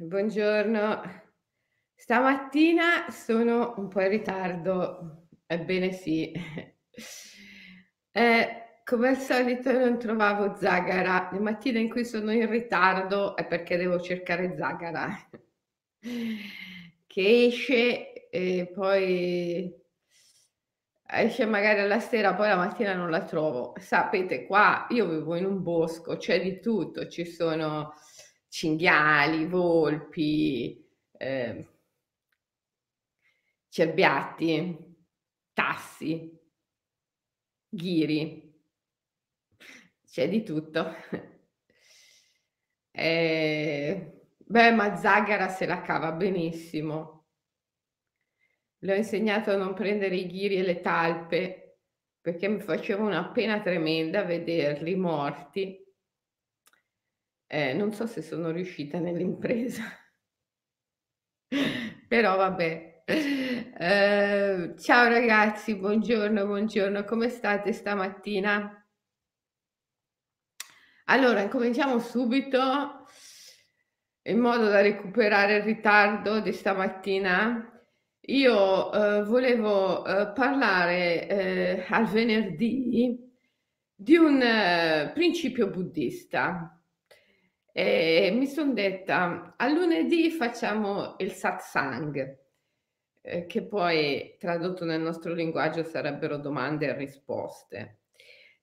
Buongiorno. Stamattina sono un po' in ritardo, ebbene sì. Eh, come al solito non trovavo Zagara. Le mattine in cui sono in ritardo è perché devo cercare Zagara, che esce e poi esce magari alla sera, poi la mattina non la trovo. Sapete, qua io vivo in un bosco, c'è di tutto, ci sono cinghiali, volpi, eh, cerbiatti, tassi, ghiri, c'è di tutto. Eh, beh, ma Zagara se la cava benissimo. Le ho insegnato a non prendere i ghiri e le talpe perché mi faceva una pena tremenda vederli morti eh, non so se sono riuscita nell'impresa. Però vabbè. Eh, ciao ragazzi, buongiorno, buongiorno, come state stamattina? Allora, incominciamo subito in modo da recuperare il ritardo di stamattina. Io eh, volevo eh, parlare eh, al venerdì di un eh, principio buddista e mi sono detta, a lunedì facciamo il satsang, eh, che poi tradotto nel nostro linguaggio sarebbero domande e risposte.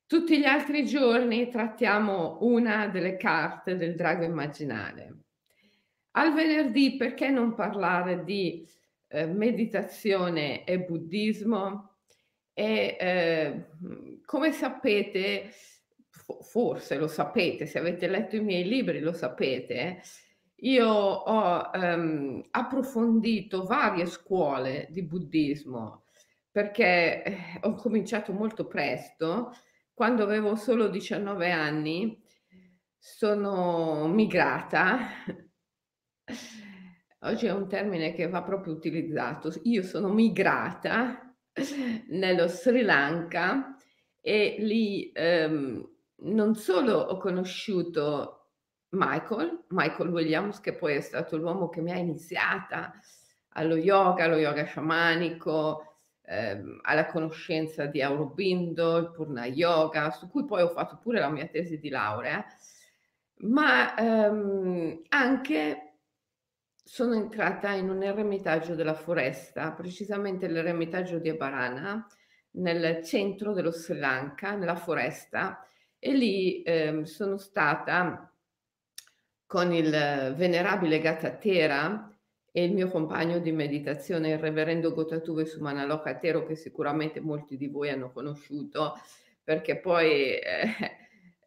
Tutti gli altri giorni trattiamo una delle carte del drago immaginale. Al venerdì perché non parlare di eh, meditazione e buddismo? E eh, come sapete, forse lo sapete, se avete letto i miei libri lo sapete, io ho ehm, approfondito varie scuole di buddismo perché eh, ho cominciato molto presto, quando avevo solo 19 anni, sono migrata. Oggi è un termine che va proprio utilizzato. Io sono migrata nello Sri Lanka e lì ehm, non solo ho conosciuto Michael, Michael Williams, che poi è stato l'uomo che mi ha iniziata allo yoga, allo yoga sciamanico, ehm, alla conoscenza di Aurobindo, il Purna Yoga, su cui poi ho fatto pure la mia tesi di laurea, ma ehm, anche sono entrata in un eremitaggio della foresta, precisamente l'eremitaggio di Abarana, nel centro dello Sri Lanka, nella foresta, e lì eh, sono stata con il venerabile Gatatera e il mio compagno di meditazione, il reverendo Gotatuve Sumanaloka Tero, che sicuramente molti di voi hanno conosciuto, perché poi eh,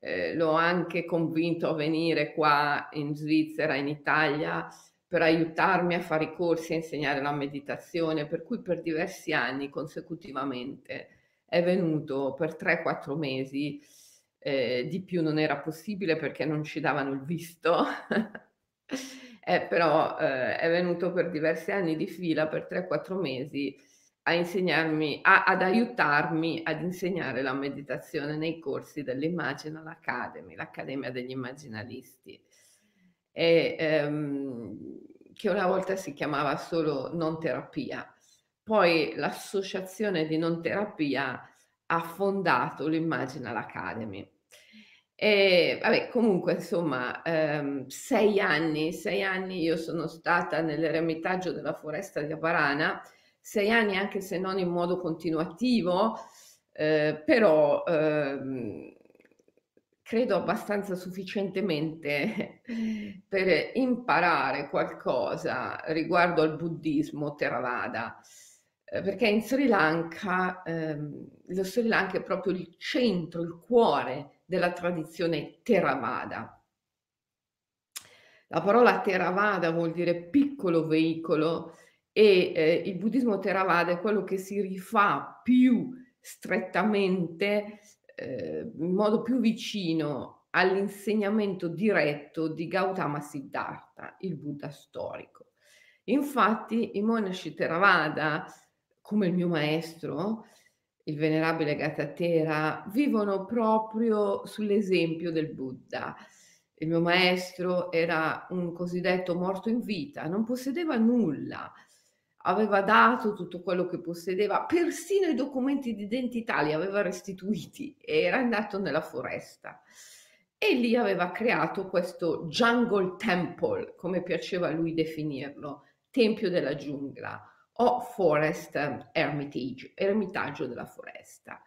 eh, l'ho anche convinto a venire qua in Svizzera, in Italia, per aiutarmi a fare i corsi, a insegnare la meditazione, per cui per diversi anni consecutivamente è venuto per 3-4 mesi eh, di più non era possibile perché non ci davano il visto, eh, però eh, è venuto per diversi anni di fila, per 3-4 mesi, a insegnarmi, a, ad aiutarmi ad insegnare la meditazione nei corsi dell'Imaginal Academy, l'Accademia degli Immaginalisti, e, ehm, che una volta si chiamava solo non terapia. Poi l'associazione di non terapia ha fondato l'Imaginal Academy. E vabbè, comunque, insomma, ehm, sei anni, sei anni io sono stata nell'eremitaggio della foresta di Abarana, sei anni anche se non in modo continuativo, eh, però ehm, credo abbastanza sufficientemente per imparare qualcosa riguardo al buddismo Theravada. Eh, perché in Sri Lanka, ehm, lo Sri Lanka è proprio il centro, il cuore della tradizione Theravada. La parola Theravada vuol dire piccolo veicolo e eh, il buddismo Theravada è quello che si rifà più strettamente, eh, in modo più vicino all'insegnamento diretto di Gautama Siddhartha, il Buddha storico. Infatti i monaci Theravada come il mio maestro, il venerabile Gatatera, vivono proprio sull'esempio del Buddha. Il mio maestro era un cosiddetto morto in vita, non possedeva nulla, aveva dato tutto quello che possedeva, persino i documenti di identità li aveva restituiti e era andato nella foresta. E lì aveva creato questo jungle temple, come piaceva a lui definirlo, tempio della giungla o forest hermitage, eremitaggio della foresta.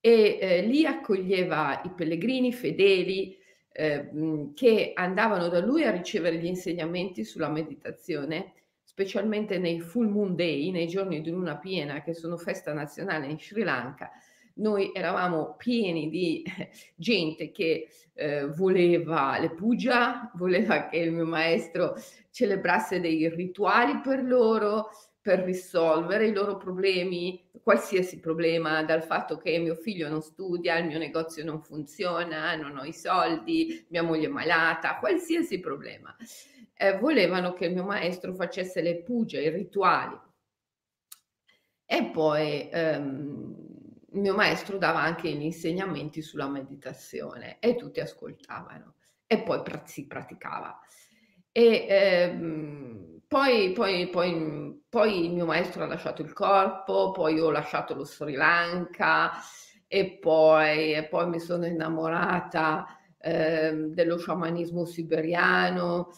E eh, lì accoglieva i pellegrini fedeli eh, che andavano da lui a ricevere gli insegnamenti sulla meditazione specialmente nei full moon day, nei giorni di luna piena che sono festa nazionale in Sri Lanka, noi eravamo pieni di gente che eh, voleva le puja, voleva che il mio maestro celebrasse dei rituali per loro, per risolvere i loro problemi, qualsiasi problema, dal fatto che mio figlio non studia, il mio negozio non funziona, non ho i soldi, mia moglie è malata, qualsiasi problema eh, volevano che il mio maestro facesse le puge, i rituali. E poi ehm, il mio maestro dava anche gli insegnamenti sulla meditazione e tutti ascoltavano e poi si praticava. E ehm, poi, poi, poi, poi il mio maestro ha lasciato il corpo, poi ho lasciato lo Sri Lanka e poi, e poi mi sono innamorata eh, dello sciamanismo siberiano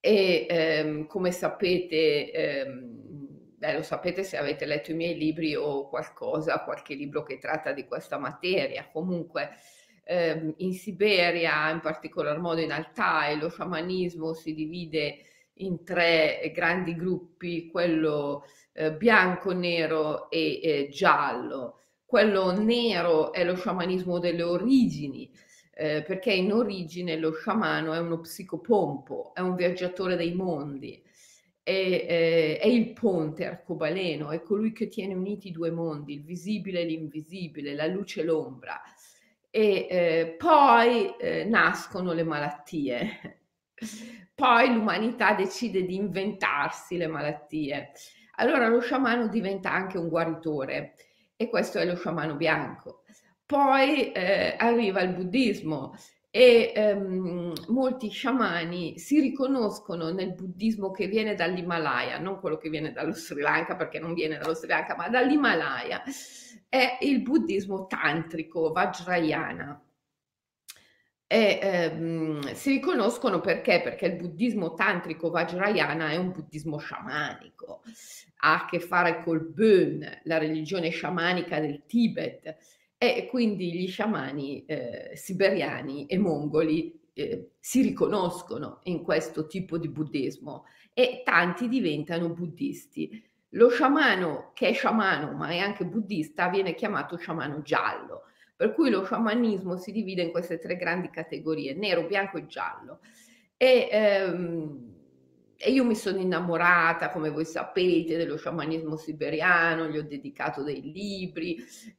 e ehm, come sapete, ehm, beh, lo sapete se avete letto i miei libri o qualcosa, qualche libro che tratta di questa materia. Comunque ehm, in Siberia, in particolar modo in Altai, lo sciamanismo si divide in tre grandi gruppi, quello eh, bianco, nero e eh, giallo. Quello nero è lo sciamanismo delle origini, eh, perché in origine lo sciamano è uno psicopompo, è un viaggiatore dei mondi, è, eh, è il ponte arcobaleno, è colui che tiene uniti i due mondi, il visibile e l'invisibile, la luce e l'ombra. E eh, poi eh, nascono le malattie. Poi l'umanità decide di inventarsi le malattie. Allora lo sciamano diventa anche un guaritore e questo è lo sciamano bianco. Poi eh, arriva il buddismo e ehm, molti sciamani si riconoscono nel buddismo che viene dall'Himalaya, non quello che viene dallo Sri Lanka perché non viene dallo Sri Lanka, ma dall'Himalaya, è il buddismo tantrico, Vajrayana. E, ehm, si riconoscono perché? Perché il buddismo tantrico Vajrayana è un buddismo sciamanico, ha a che fare col Bön, la religione sciamanica del Tibet, e quindi gli sciamani eh, siberiani e mongoli eh, si riconoscono in questo tipo di buddismo e tanti diventano buddisti. Lo sciamano che è sciamano ma è anche buddista viene chiamato sciamano giallo, per cui lo sciamanismo si divide in queste tre grandi categorie, nero, bianco e giallo. E, ehm, e io mi sono innamorata, come voi sapete, dello sciamanismo siberiano, gli ho dedicato dei libri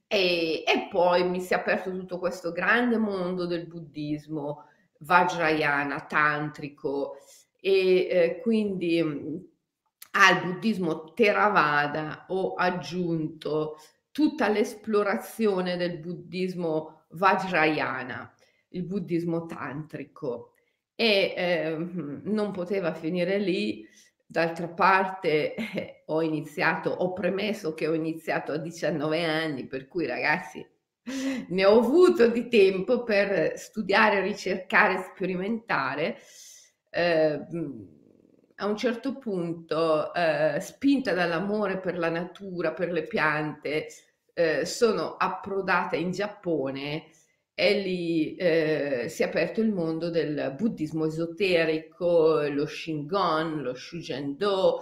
e, e poi mi si è aperto tutto questo grande mondo del buddismo vajrayana, tantrico e eh, quindi mm, al buddismo Theravada ho aggiunto tutta l'esplorazione del buddismo vajrayana, il buddismo tantrico e eh, non poteva finire lì. D'altra parte eh, ho iniziato, ho premesso che ho iniziato a 19 anni, per cui ragazzi ne ho avuto di tempo per studiare, ricercare, sperimentare. Eh, a un certo punto, eh, spinta dall'amore per la natura, per le piante, eh, sono approdata in Giappone e lì eh, si è aperto il mondo del buddismo esoterico, lo Shingon, lo Shujendo,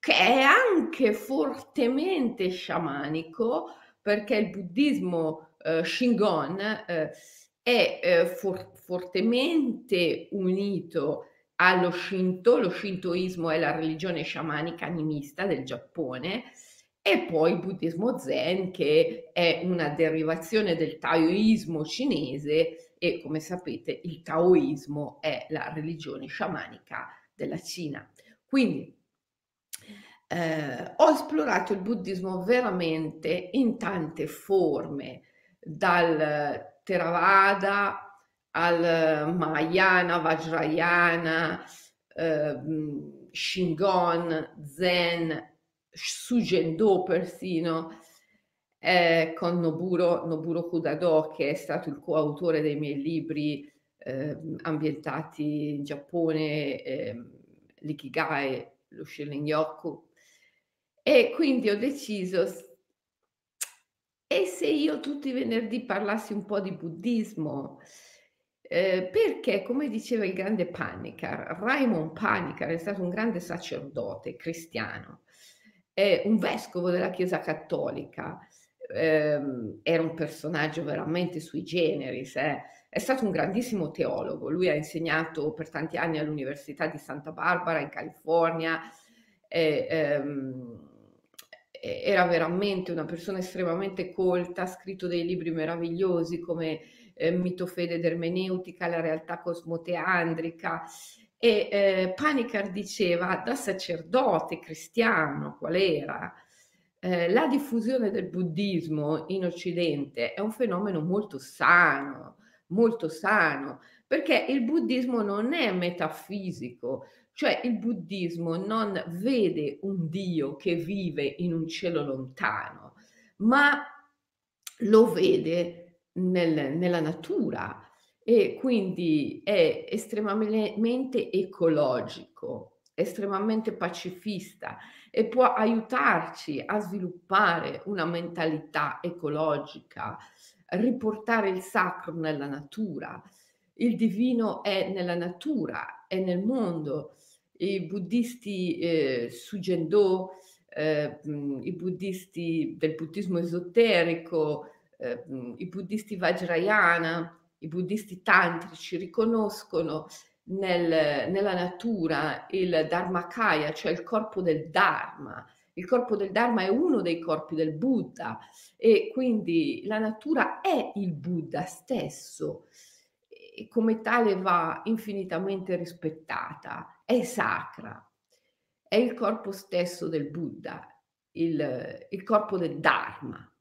che è anche fortemente sciamanico, perché il buddismo eh, Shingon eh, è eh, for- fortemente unito allo Shinto, lo Shintoismo è la religione sciamanica animista del Giappone, e poi il buddismo zen che è una derivazione del taoismo cinese e come sapete il taoismo è la religione sciamanica della Cina. Quindi eh, ho esplorato il buddismo veramente in tante forme, dal Theravada al Mahayana, Vajrayana, eh, Shingon, Zen, Sujendo persino, eh, con Noburo, Noburo Kudado, che è stato il coautore dei miei libri eh, ambientati in Giappone, eh, l'Ikigai, lo Shinrin-yoku. E quindi ho deciso, e se io tutti i venerdì parlassi un po' di buddismo? Eh, perché, come diceva il grande Panikar, Raimond Panikar è stato un grande sacerdote cristiano, è un vescovo della Chiesa Cattolica, ehm, era un personaggio veramente sui generis, eh. è stato un grandissimo teologo, lui ha insegnato per tanti anni all'Università di Santa Barbara in California, e, ehm, era veramente una persona estremamente colta, ha scritto dei libri meravigliosi come eh, Mitofede ed Ermeneutica, la realtà cosmoteandrica. E eh, Panikar diceva, da sacerdote cristiano, qual era, eh, la diffusione del buddismo in Occidente è un fenomeno molto sano, molto sano, perché il buddismo non è metafisico, cioè il buddismo non vede un Dio che vive in un cielo lontano, ma lo vede nel, nella natura e quindi è estremamente ecologico, estremamente pacifista e può aiutarci a sviluppare una mentalità ecologica, riportare il sacro nella natura. Il divino è nella natura, è nel mondo. I buddhisti eh, Sugendo, eh, i buddhisti del buddismo esoterico, eh, i buddhisti Vajrayana, i buddhisti tantrici riconoscono nel, nella natura il Dharmakaya, cioè il corpo del Dharma. Il corpo del Dharma è uno dei corpi del Buddha e quindi la natura è il Buddha stesso e come tale va infinitamente rispettata, è sacra, è il corpo stesso del Buddha, il, il corpo del Dharma.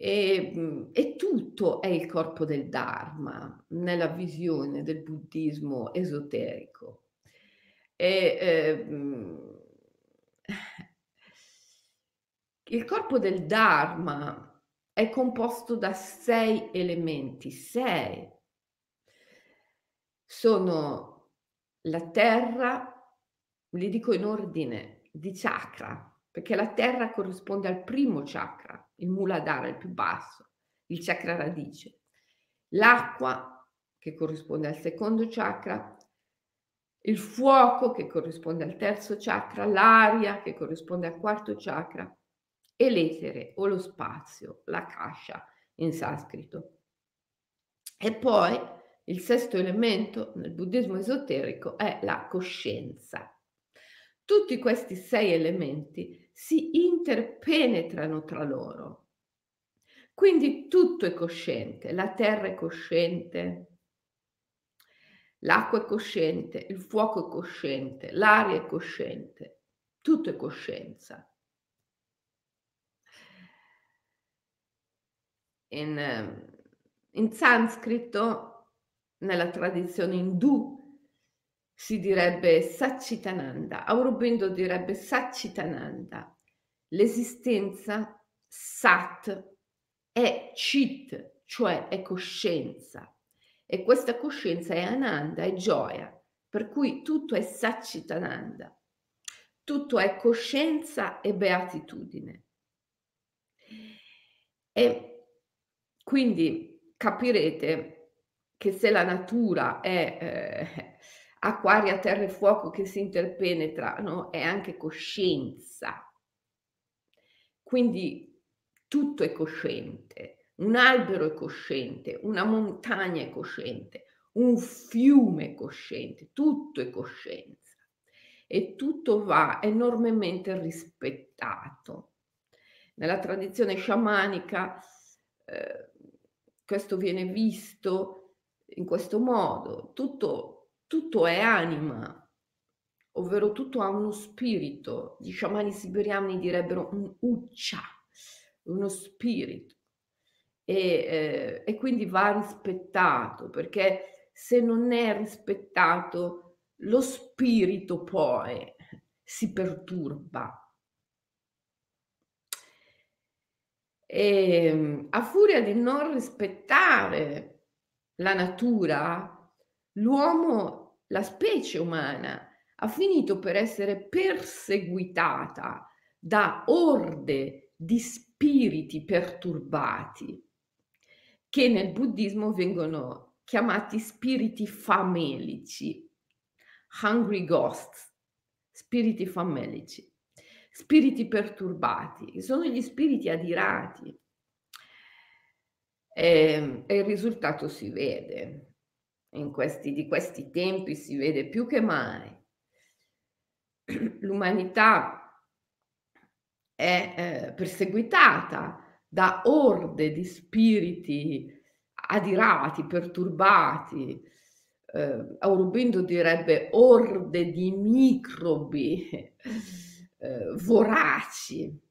E, mhmm, e, tutto è il corpo del Dharma nella visione del buddismo esoterico. E, eh, il corpo del Dharma è composto da sei elementi, sei. Sono la terra, li dico in ordine di chakra, perché la terra corrisponde al primo chakra, il Muladhara, il più basso, il chakra radice. L'acqua, che corrisponde al secondo chakra, il fuoco, che corrisponde al terzo chakra, l'aria, che corrisponde al quarto chakra, e l'etere o lo spazio, la kasha in sanscrito. E poi il sesto elemento nel buddismo esoterico è la coscienza. Tutti questi sei elementi si interpenetrano tra loro. Quindi tutto è cosciente, la terra è cosciente, l'acqua è cosciente, il fuoco è cosciente, l'aria è cosciente, tutto è coscienza. In, in sanscrito, nella tradizione indù, si direbbe Satchitananda, Aurobindo direbbe Satchitananda. L'esistenza Sat è Chit, cioè è coscienza. E questa coscienza è Ananda, è gioia, per cui tutto è Satchitananda. Tutto è coscienza e beatitudine. E quindi capirete che se la natura è eh, acquaria, terra e fuoco che si interpenetrano è anche coscienza. Quindi tutto è cosciente, un albero è cosciente, una montagna è cosciente, un fiume è cosciente, tutto è coscienza e tutto va enormemente rispettato. Nella tradizione sciamanica eh, questo viene visto in questo modo, tutto tutto è anima, ovvero tutto ha uno spirito. Gli sciamani siberiani direbbero un uccia, uno spirito. e, ehm, e quindi va rispettato, perché se non è rispettato lo spirito poi si perturba. Ehm, a furia di non rispettare la natura, l'uomo, la specie umana, ha finito per essere perseguitata da orde di spiriti perturbati che nel buddismo vengono chiamati spiriti famelici, hungry ghosts, spiriti famelici, spiriti perturbati, che sono gli spiriti adirati. E, ehm, e il risultato si vede. Questi, di questi tempi si vede più che mai. L'umanità è eh, perseguitata da orde di spiriti adirati, perturbati. Eh, Aurobindo direbbe orde di microbi eh, voraci.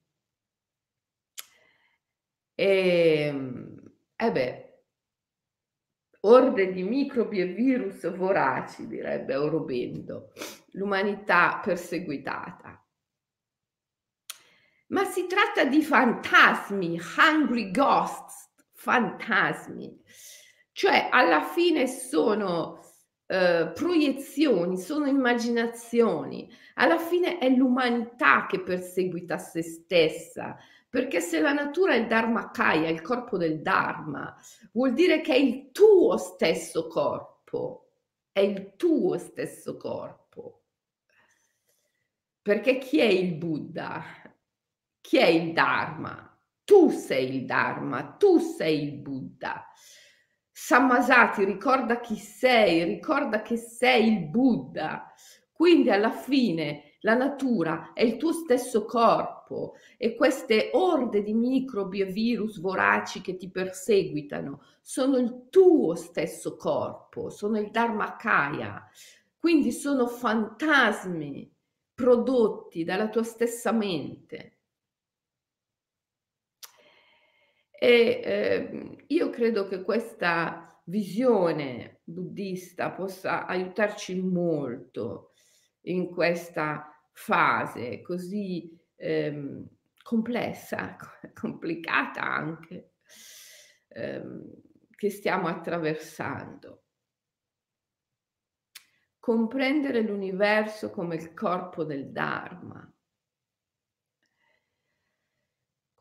E, ehm, eh beh, orde di microbi e virus voraci, direbbe Aurobindo, l'umanità perseguitata. Ma si tratta di fantasmi, hungry ghosts, fantasmi, cioè alla fine sono eh, proiezioni, sono immaginazioni, alla fine è l'umanità che perseguita se stessa, perché se la natura è il Dharmakaya, il corpo del Dharma, vuol dire che è il tuo stesso corpo, è il tuo stesso corpo. Perché chi è il Buddha? Chi è il Dharma? Tu sei il Dharma, tu sei il Buddha. Sammasati, ricorda chi sei, ricorda che sei il Buddha. Quindi alla fine la natura è il tuo stesso corpo e queste orde di microbi e virus voraci che ti perseguitano sono il tuo stesso corpo, sono il Dharmakaya. Quindi sono fantasmi prodotti dalla tua stessa mente. E eh, io credo che questa visione buddista possa aiutarci molto in questa fase così eh, complessa, complicata anche, ehm, che stiamo attraversando. Comprendere l'universo come il corpo del Dharma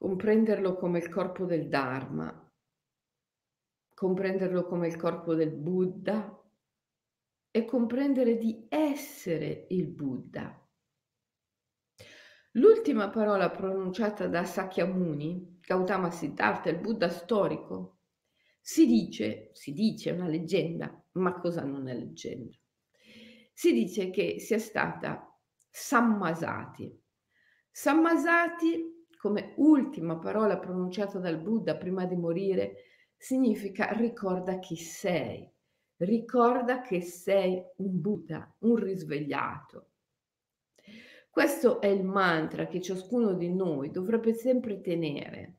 comprenderlo come il corpo del Dharma, comprenderlo come il corpo del Buddha e comprendere di essere il Buddha. L'ultima parola pronunciata da Sakyamuni, Gautama Siddhartha, il Buddha storico, si dice, si dice, è una leggenda, ma cosa non è leggenda? Si dice che sia stata Sammasati. Sammasati come ultima parola pronunciata dal Buddha prima di morire, significa ricorda chi sei, ricorda che sei un Buddha, un risvegliato. Questo è il mantra che ciascuno di noi dovrebbe sempre tenere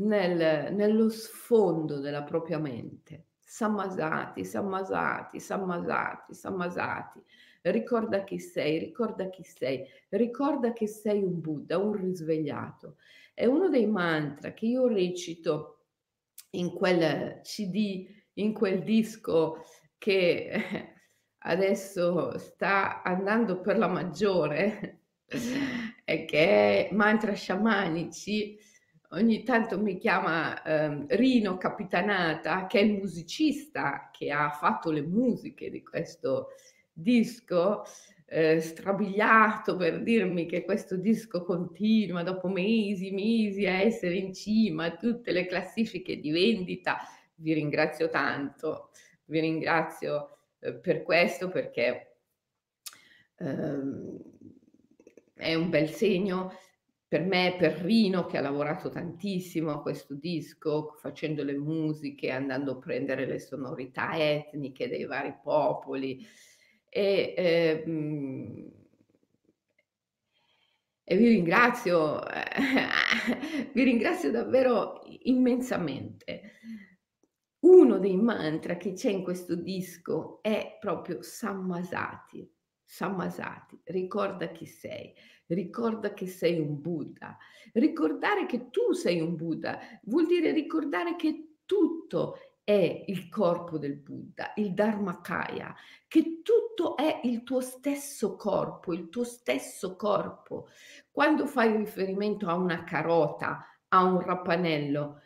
nel, nello sfondo della propria mente. Sammasati, sammasati, sammasati, sammasati. Ricorda chi sei, ricorda chi sei, ricorda che sei un Buddha, un risvegliato. È uno dei mantra che io recito in quel CD, in quel disco che adesso sta andando per la maggiore e che è mantra sciamanici. Ogni tanto mi chiama eh, Rino Capitanata, che è il musicista che ha fatto le musiche di questo disco eh, strabiliato per dirmi che questo disco continua dopo mesi, mesi a essere in cima a tutte le classifiche di vendita. Vi ringrazio tanto, vi ringrazio eh, per questo perché ehm, è un bel segno per me, per Rino che ha lavorato tantissimo a questo disco, facendo le musiche, andando a prendere le sonorità etniche dei vari popoli, e, ehm, e vi ringrazio, vi ringrazio davvero immensamente. Uno dei mantra che c'è in questo disco è proprio Sammasati. Sammasati, ricorda chi sei, ricorda che sei un Buddha. Ricordare che tu sei un Buddha vuol dire ricordare che tutto è il corpo del Buddha, il Dharmakaya, che tutto è il tuo stesso corpo, il tuo stesso corpo. Quando fai riferimento a una carota, a un rapanello,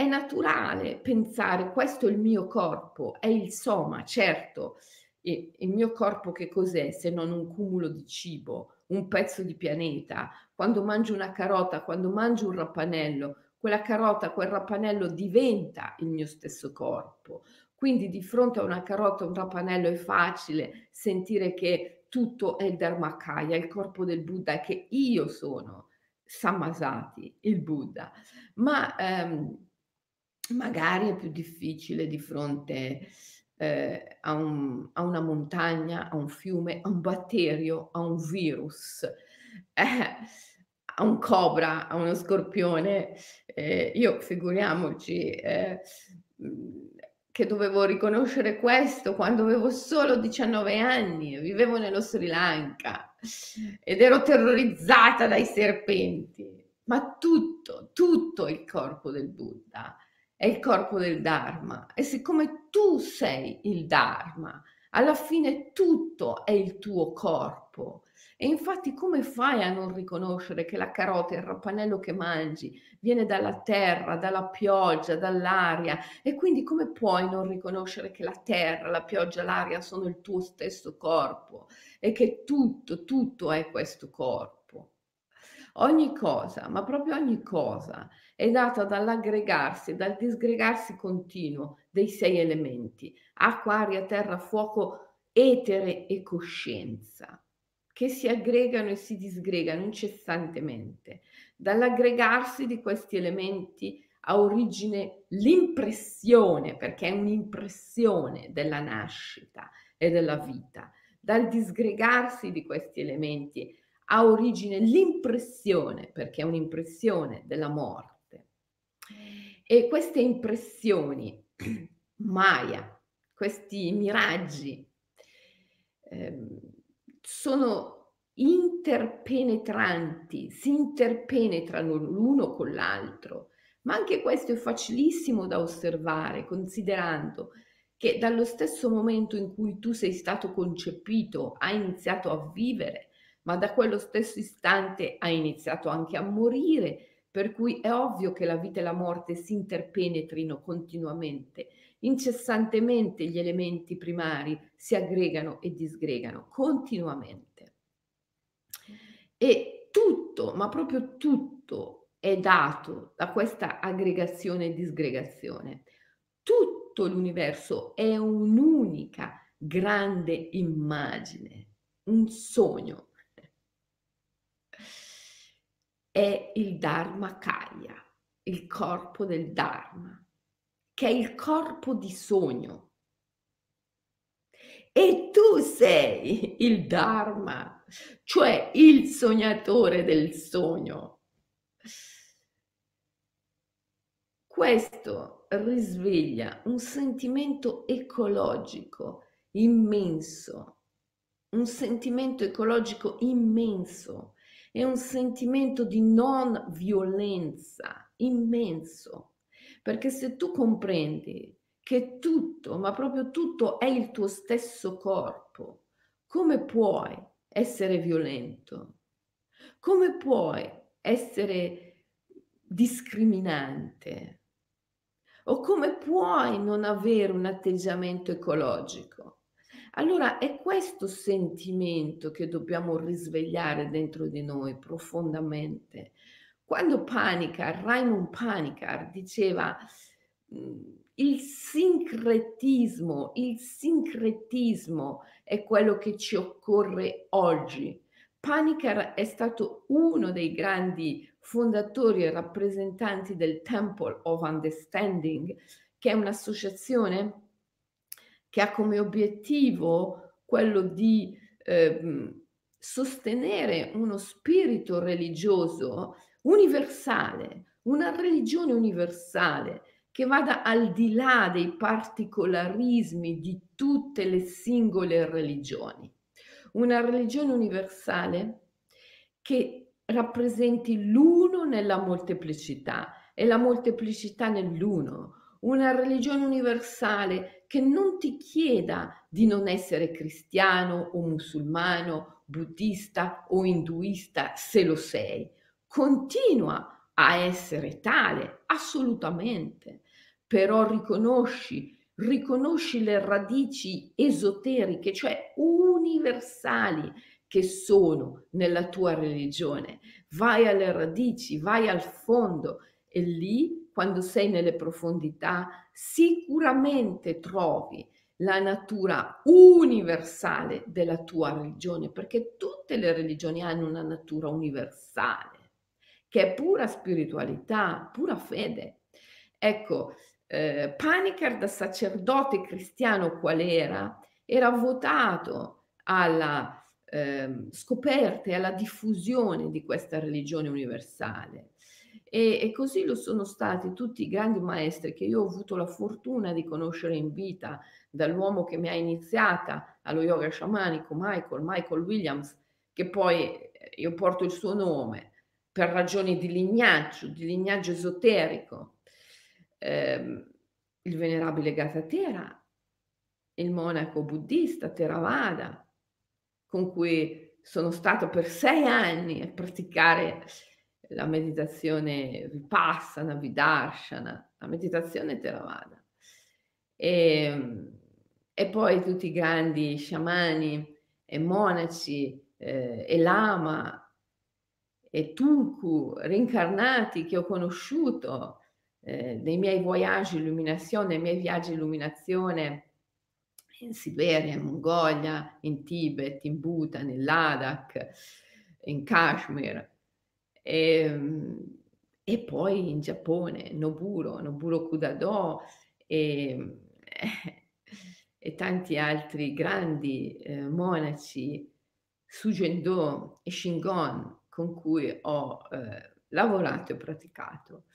è naturale pensare questo è il mio corpo, è il soma, certo. E il mio corpo che cos'è se non un cumulo di cibo, un pezzo di pianeta? Quando mangio una carota, quando mangio un rapanello, quella carota, quel rapanello diventa il mio stesso corpo. Quindi di fronte a una carota, un rapanello è facile sentire che tutto è il Dharmakaya, il corpo del Buddha, che io sono Sammasati, il Buddha. Ma ehm, magari è più difficile di fronte eh, a, un, a, una montagna, a un fiume, a un batterio, a un virus. Eh, a un cobra, a uno scorpione. Eh, io figuriamoci eh, che dovevo riconoscere questo quando avevo solo 19 anni, vivevo nello Sri Lanka ed ero terrorizzata dai serpenti. Ma tutto, tutto il corpo del Buddha è il corpo del Dharma e siccome tu sei il Dharma, alla fine tutto è il tuo corpo e infatti come fai a non riconoscere che la carota, il rapanello che mangi, viene dalla terra, dalla pioggia, dall'aria? E quindi come puoi non riconoscere che la terra, la pioggia, l'aria sono il tuo stesso corpo e che tutto, tutto è questo corpo? Ogni cosa, ma proprio ogni cosa, è data dall'aggregarsi, dal disgregarsi continuo dei sei elementi, acqua, aria, terra, fuoco, etere e coscienza che si aggregano e si disgregano incessantemente. Dall'aggregarsi di questi elementi ha origine l'impressione, perché è un'impressione della nascita e della vita. Dal disgregarsi di questi elementi ha origine l'impressione, perché è un'impressione della morte. E queste impressioni, Maya, questi miraggi, ehm, sono interpenetranti, si interpenetrano l'uno con l'altro, ma anche questo è facilissimo da osservare, considerando che dallo stesso momento in cui tu sei stato concepito, hai iniziato a vivere, ma da quello stesso istante hai iniziato anche a morire, per cui è ovvio che la vita e la morte si interpenetrino continuamente incessantemente gli elementi primari si aggregano e disgregano continuamente. E tutto, ma proprio tutto è dato da questa aggregazione e disgregazione. Tutto l'universo è un'unica grande immagine, un sogno. È il Dharma Kaya, il corpo del Dharma che è il corpo di sogno. E tu sei il Dharma, cioè il sognatore del sogno. Questo risveglia un sentimento ecologico immenso, un sentimento ecologico immenso, è un sentimento di non violenza immenso perché se tu comprendi che tutto, ma proprio tutto è il tuo stesso corpo, come puoi essere violento? Come puoi essere discriminante? O come puoi non avere un atteggiamento ecologico? Allora è questo sentimento che dobbiamo risvegliare dentro di noi profondamente, quando Panikar, Raymond Panikar diceva mhmm, il sincretismo, il sincretismo è quello che ci occorre oggi. Panikar è stato uno dei grandi fondatori e rappresentanti del Temple of Understanding, che è un'associazione che ha come obiettivo quello di eh, sostenere uno spirito religioso universale, una religione universale che vada al di là dei particolarismi di tutte le singole religioni. Una religione universale che rappresenti l'uno nella molteplicità e la molteplicità nell'uno. Una religione universale che non ti chieda di non essere cristiano o musulmano, buddista o induista se lo sei. Continua a essere tale, assolutamente, però riconosci, riconosci le radici esoteriche, cioè universali che sono nella tua religione. Vai alle radici, vai al fondo e lì, quando sei nelle profondità, sicuramente trovi la natura universale della tua religione, perché tutte le religioni hanno una natura universale, che è pura spiritualità, pura fede. Ecco, eh, Paniker da sacerdote cristiano qual era, era votato alla eh, scoperta e alla diffusione di questa religione universale. E, e, così lo sono stati tutti i grandi maestri che io ho avuto la fortuna di conoscere in vita, dall'uomo che mi ha iniziata allo yoga sciamanico, Michael, Michael Williams, che poi eh, io porto il suo nome per ragioni di lignaggio, di lignaggio esoterico, eh, il venerabile Gatatera, il monaco buddista Theravada, con cui sono stato per sei anni a praticare la meditazione vipassana, vidarshana, la meditazione Theravada. E, ehm, e poi tutti i grandi sciamani e monaci eh, e lama e tulku rincarnati che ho conosciuto eh, nei miei voyage illuminazione, nei miei viaggi illuminazione in Siberia, in Mongolia, in Tibet, in Bhutan, in Ladakh, in Kashmir, e, ehm, e poi in Giappone, Noburo, Noburo Kudado e, e tanti altri grandi eh, monaci, Sujendo e Shingon, con cui ho eh, lavorato e praticato.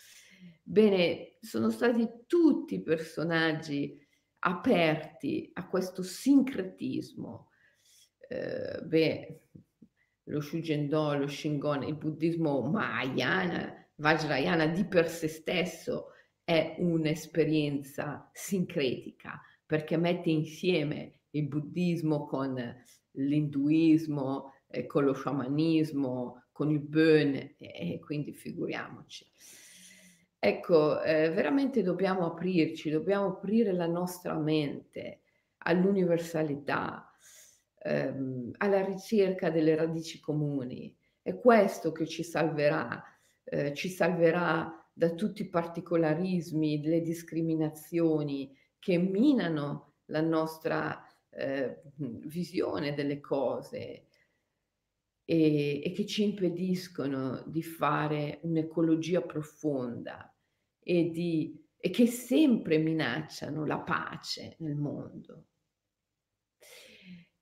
Bene, sono stati tutti personaggi aperti a questo sincretismo. Eh, beh, lo Shujendo, lo Shingon, il buddismo Mahayana, Vajrayana di per sé stesso è un'esperienza sincretica perché mette insieme il buddismo con l'induismo, eh, con lo shamanismo, con il bön e, e quindi figuriamoci. Ecco, eh, veramente dobbiamo aprirci, dobbiamo aprire la nostra mente all'universalità, ehm, alla ricerca delle radici comuni. È questo che ci salverà, eh, ci salverà da tutti i particolarismi, le discriminazioni che minano la nostra eh, visione delle cose e, e che ci impediscono di fare un'ecologia profonda e, di, e che sempre minacciano la pace nel mondo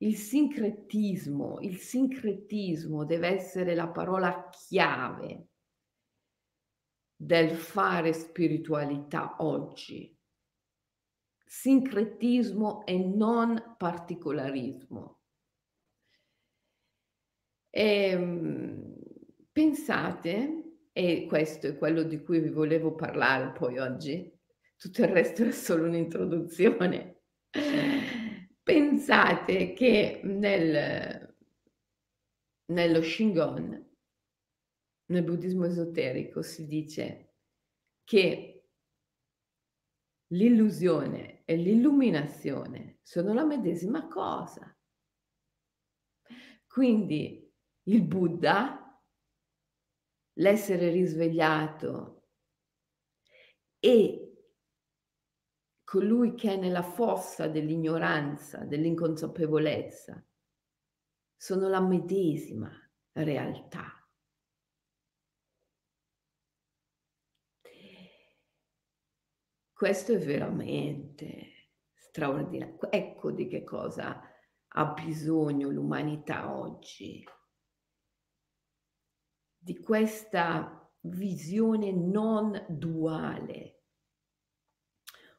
il sincretismo, il sincretismo deve essere la parola chiave del fare spiritualità oggi. Sincretismo e non particolarismo. E, ehm, pensate, e questo è quello di cui vi volevo parlare poi oggi, tutto il resto è solo un'introduzione. Pensate che nel, nello Shingon, nel buddismo esoterico, si dice che l'illusione e l'illuminazione sono la medesima cosa. Quindi il Buddha, l'essere risvegliato e colui che è nella fossa dell'ignoranza, dell'inconsapevolezza, sono la medesima realtà. Questo è veramente straordinario. Ecco di che cosa ha bisogno l'umanità oggi? Di questa visione non duale,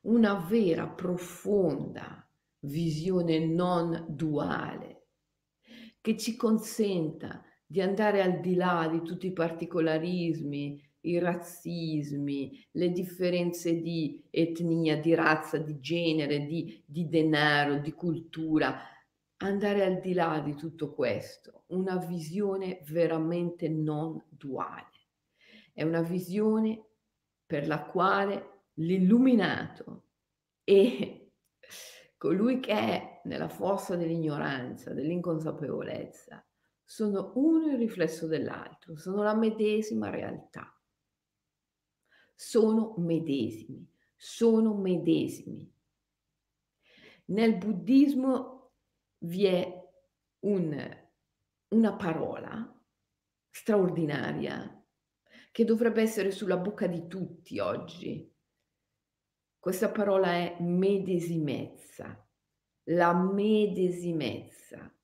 una vera, profonda visione non duale che ci consenta di andare al di là di tutti i particolarismi, i razzismi, le differenze di etnia, di razza, di genere, di, di denaro, di cultura, andare al di là di tutto questo, una visione veramente non duale. È una visione per la quale l'illuminato e colui che è nella fossa dell'ignoranza, dell'inconsapevolezza, sono uno il riflesso dell'altro, sono la medesima realtà sono medesimi, sono medesimi. Nel buddismo vi è un, una parola straordinaria che dovrebbe essere sulla bocca di tutti oggi. Questa parola è medesimezza, la medesimezza.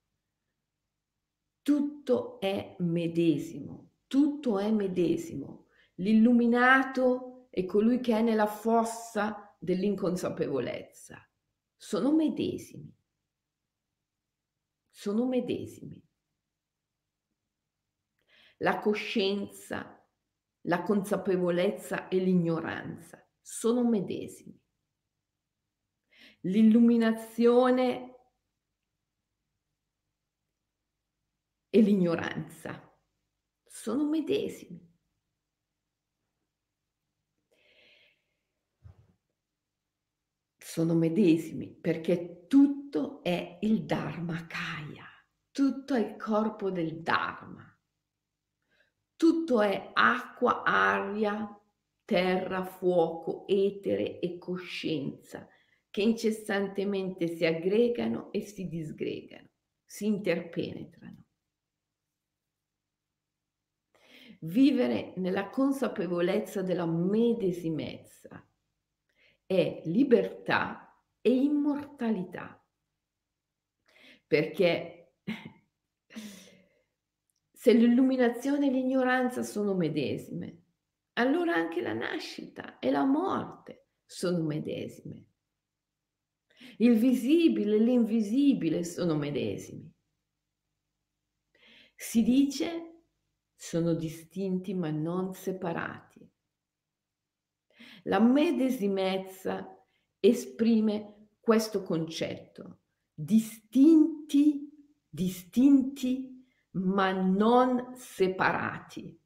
Tutto è medesimo, tutto è medesimo. L'illuminato è colui che è nella fossa dell'inconsapevolezza. Sono medesimi. Sono medesimi. La coscienza, la consapevolezza e l'ignoranza sono medesimi. L'illuminazione e l'ignoranza sono medesimi. sono medesimi perché tutto è il Dharma Kaya, tutto è il corpo del Dharma, tutto è acqua, aria, terra, fuoco, etere e coscienza che incessantemente si aggregano e si disgregano, si interpenetrano. Vivere nella consapevolezza della medesimezza è libertà e immortalità. Perché se l'illuminazione e l'ignoranza sono medesime, allora anche la nascita e la morte sono medesime. Il visibile e l'invisibile sono medesimi. Si dice sono distinti ma non separati. La medesimezza esprime questo concetto, distinti, distinti, ma non separati.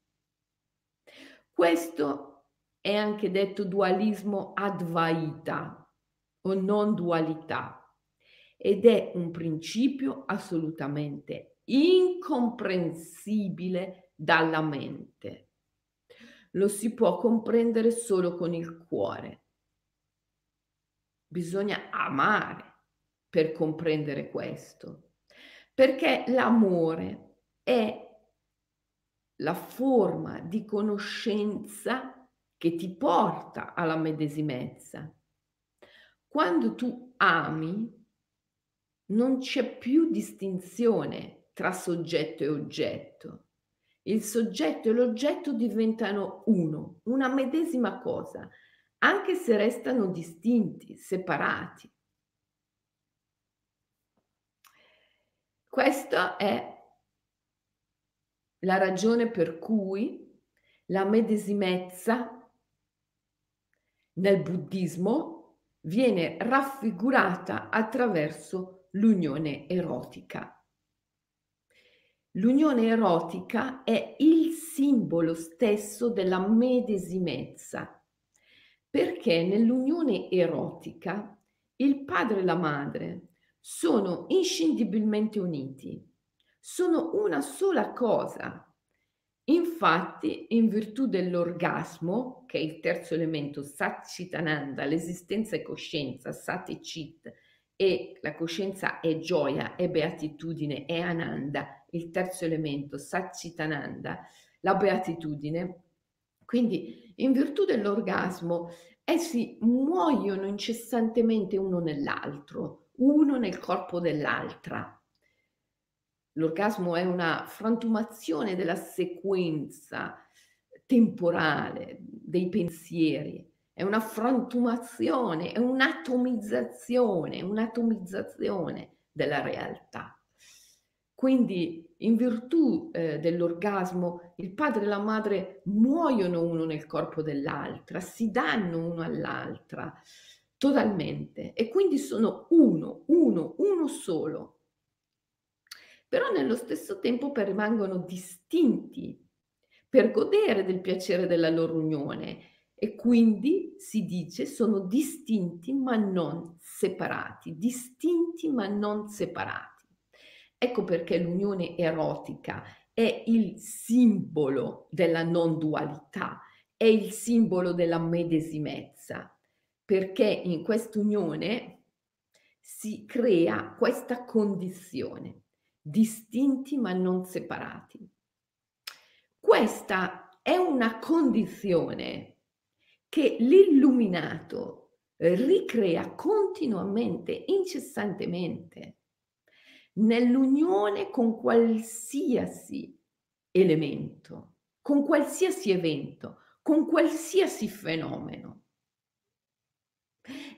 Questo è anche detto dualismo advaita o non dualità ed è un principio assolutamente incomprensibile dalla mente lo si può comprendere solo con il cuore. Bisogna amare per comprendere questo, perché l'amore è la forma di conoscenza che ti porta alla medesimezza. Quando tu ami, non c'è più distinzione tra soggetto e oggetto il soggetto e l'oggetto diventano uno, una medesima cosa, anche se restano distinti, separati. Questa è la ragione per cui la medesimezza nel buddismo viene raffigurata attraverso l'unione erotica. L'unione erotica è il simbolo stesso della medesimezza, perché nell'unione erotica il padre e la madre sono inscindibilmente uniti, sono una sola cosa. Infatti, in virtù dell'orgasmo, che è il terzo elemento, Satchitananda, l'esistenza e coscienza, Sat e Chit, e la coscienza è gioia, è beatitudine, è Ananda, il terzo elemento, Satchitananda, la beatitudine. Quindi, in virtù dell'orgasmo, essi muoiono incessantemente uno nell'altro, uno nel corpo dell'altra. L'orgasmo è una frantumazione della sequenza temporale dei pensieri, è una frantumazione, è un'atomizzazione, un'atomizzazione della realtà. Quindi in virtù eh, dell'orgasmo il padre e la madre muoiono uno nel corpo dell'altra, si danno uno all'altra totalmente e quindi sono uno, uno, uno solo. Però nello stesso tempo rimangono distinti per godere del piacere della loro unione e quindi si dice sono distinti ma non separati, distinti ma non separati. Ecco perché l'unione erotica è il simbolo della non dualità, è il simbolo della medesimezza, perché in quest'unione si crea questa condizione, distinti ma non separati. Questa è una condizione che l'illuminato ricrea continuamente, incessantemente nell'unione con qualsiasi elemento, con qualsiasi evento, con qualsiasi fenomeno.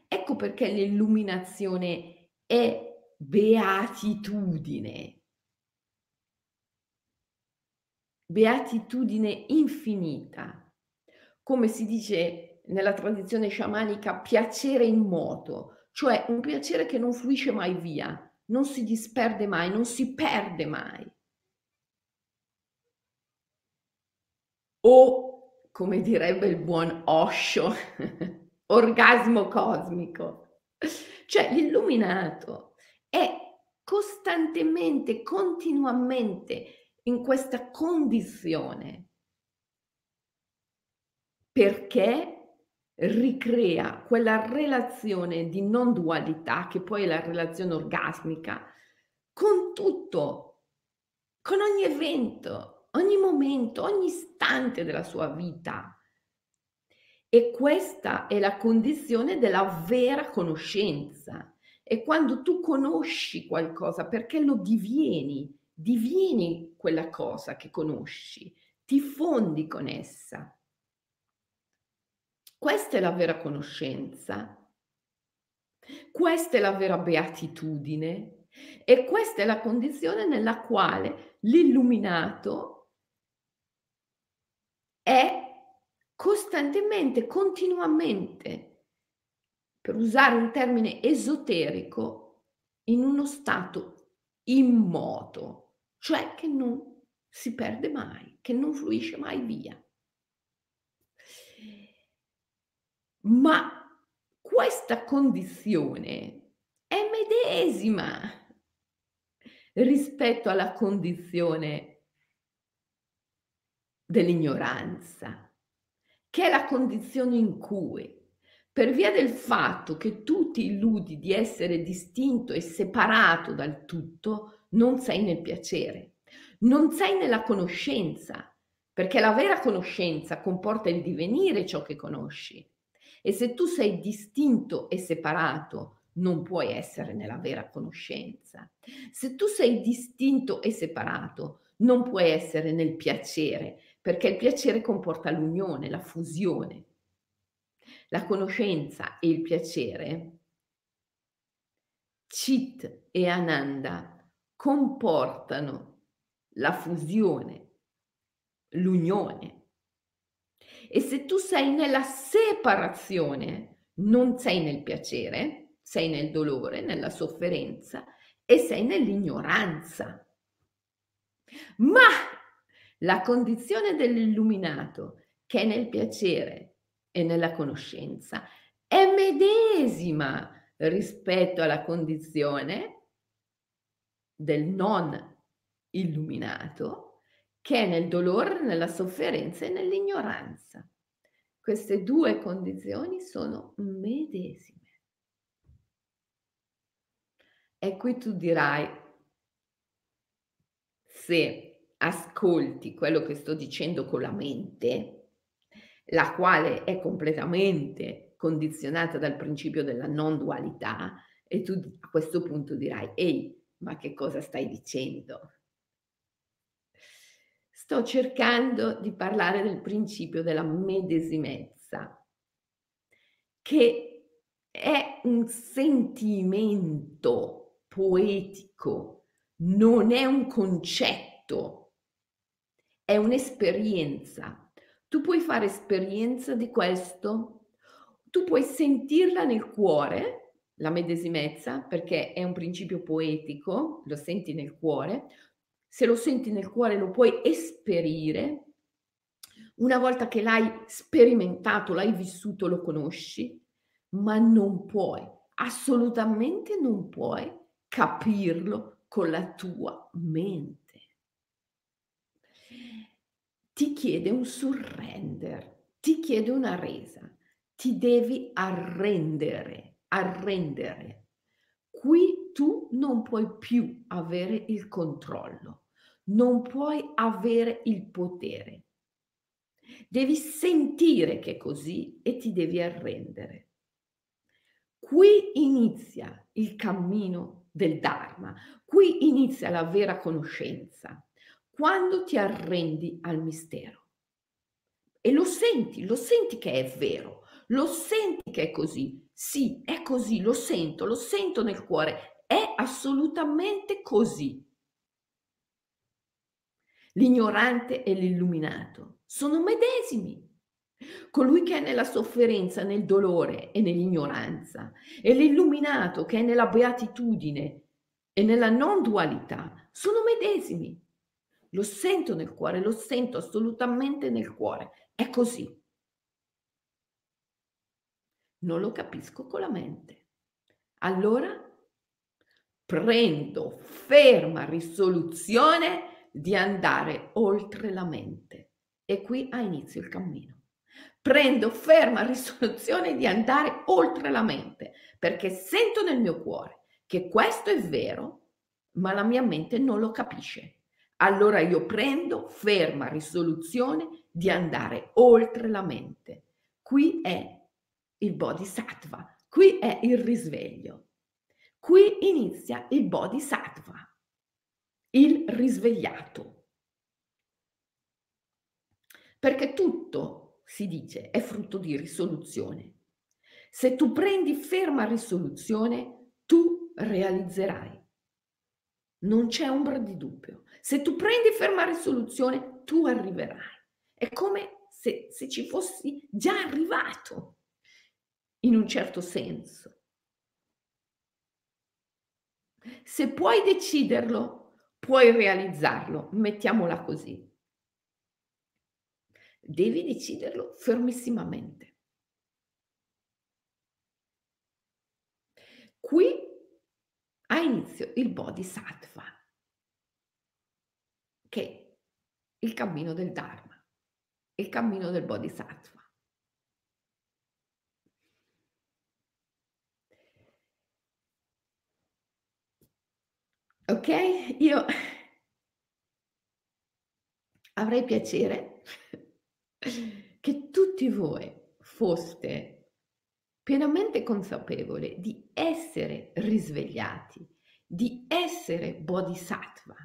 Ecco perché l'illuminazione è beatitudine, beatitudine infinita, come si dice nella tradizione sciamanica, piacere in moto, cioè un piacere che non fluisce mai via, non si disperde mai, non si perde mai. O, come direbbe il buon Osho, orgasmo cosmico. Cioè l'illuminato è costantemente, continuamente in questa condizione perché ricrea quella relazione di non dualità, che poi è la relazione orgasmica, con tutto, con ogni evento, ogni momento, ogni istante della sua vita. E questa è la condizione della vera conoscenza. E quando tu conosci qualcosa, perché lo divieni, divieni quella cosa che conosci, ti fondi con essa. Questa è la vera conoscenza, questa è la vera beatitudine. E questa è la condizione nella quale l'illuminato è costantemente, continuamente, per usare un termine esoterico, in uno stato immoto, cioè che non si perde mai, che non fluisce mai via. Ma questa condizione è medesima rispetto alla condizione dell'ignoranza, che è la condizione in cui, per via del fatto che tu ti illudi di essere distinto e separato dal tutto, non sei nel piacere, non sei nella conoscenza, perché la vera conoscenza comporta il divenire ciò che conosci. E se tu sei distinto e separato, non puoi essere nella vera conoscenza. Se tu sei distinto e separato, non puoi essere nel piacere, perché il piacere comporta l'unione, la fusione. La conoscenza e il piacere, Chit e Ananda, comportano la fusione, l'unione. E se tu sei nella separazione, non sei nel piacere, sei nel dolore, nella sofferenza e sei nell'ignoranza. Ma la condizione dell'illuminato, che è nel piacere e nella conoscenza, è medesima rispetto alla condizione del non illuminato che è nel dolore, nella sofferenza e nell'ignoranza. Queste due condizioni sono medesime. E qui tu dirai, se ascolti quello che sto dicendo con la mente, la quale è completamente condizionata dal principio della non dualità, E tu a questo punto dirai: "Ehi, ma che cosa stai dicendo?" Sto cercando di parlare del principio della medesimezza, che è un sentimento poetico, non è un concetto, è un'esperienza. Tu puoi fare esperienza di questo, tu puoi sentirla nel cuore, la medesimezza, perché è un principio poetico, lo senti nel cuore, se lo senti nel cuore lo puoi esperire. Una volta che l'hai sperimentato, l'hai vissuto, lo conosci, ma non puoi, assolutamente non puoi capirlo con la tua mente. Ti chiede un surrender, ti chiede una resa, ti devi arrendere, arrendere. Qui tu non puoi più avere il controllo, non puoi avere il potere. Devi sentire che è così e ti devi arrendere. Qui inizia il cammino del Dharma, qui inizia la vera conoscenza, quando ti arrendi al mistero. E lo senti, lo senti che è vero, lo senti che è così. Sì, è così, lo sento, lo sento nel cuore, è assolutamente così. L'ignorante e l'illuminato sono medesimi. Colui che è nella sofferenza, nel dolore e nell'ignoranza e l'illuminato che è nella beatitudine e nella non dualità sono medesimi. Lo sento nel cuore, lo sento assolutamente nel cuore. È così. Non lo capisco con la mente. Allora prendo ferma risoluzione di andare oltre la mente e qui ha inizio il cammino. Prendo ferma risoluzione di andare oltre la mente perché sento nel mio cuore che questo è vero, ma la mia mente non lo capisce. Allora io prendo ferma risoluzione di andare oltre la mente. Qui è il bodhisattva, qui è il risveglio. Qui inizia il bodhisattva, il risvegliato. Perché tutto, si dice, è frutto di risoluzione. Se tu prendi ferma risoluzione, tu realizzerai. Non c'è ombra di dubbio. Se tu prendi ferma risoluzione, tu arriverai. È come se, se ci fossi già arrivato in un certo senso. Se puoi deciderlo, puoi realizzarlo, mettiamola così. Devi deciderlo fermissimamente. Qui ha inizio il Bodhisattva, che è il cammino del Dharma, il cammino del Bodhisattva. Ok? Io avrei piacere che tutti voi foste pienamente consapevoli di essere risvegliati, di essere bodhisattva,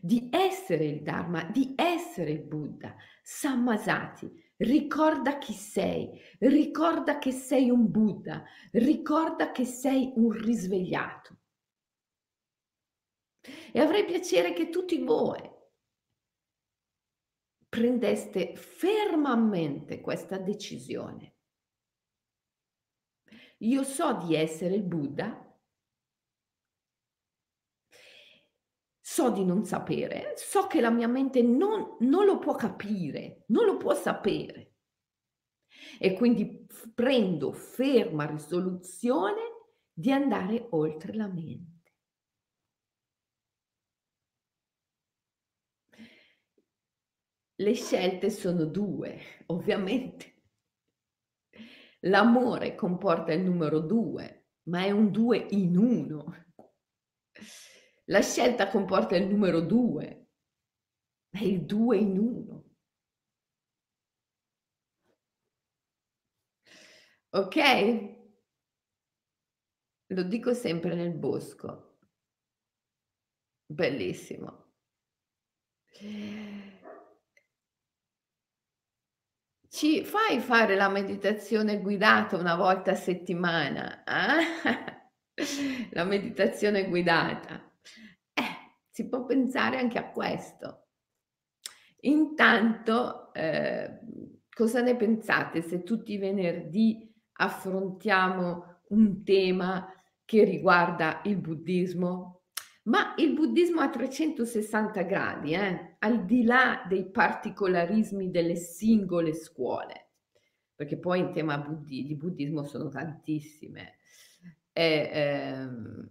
di essere il Dharma, di essere il Buddha, sammasati, Ricorda chi sei, ricorda che sei un Buddha, ricorda che sei un risvegliato. E avrei piacere che tutti voi prendeste fermamente questa decisione. Io so di essere il Buddha so di non sapere, so che la mia mente non, non lo può capire, non lo può sapere. E quindi prendo ferma risoluzione di andare oltre la mente. Le scelte sono due, ovviamente. L'amore comporta il numero due, ma è un due in uno. La scelta comporta il numero due, è il due in uno. Ok? Lo dico sempre nel bosco. Bellissimo. Ci fai fare la meditazione guidata una volta a settimana? Ah? La meditazione guidata. Si può pensare anche a questo. Intanto, eh, cosa ne pensate se tutti i venerdì affrontiamo un tema che riguarda il buddismo? Ma il buddismo a 360 gradi, eh, al di là dei particolarismi delle singole scuole, perché poi in tema buddi- di buddismo sono tantissime. E, ehm,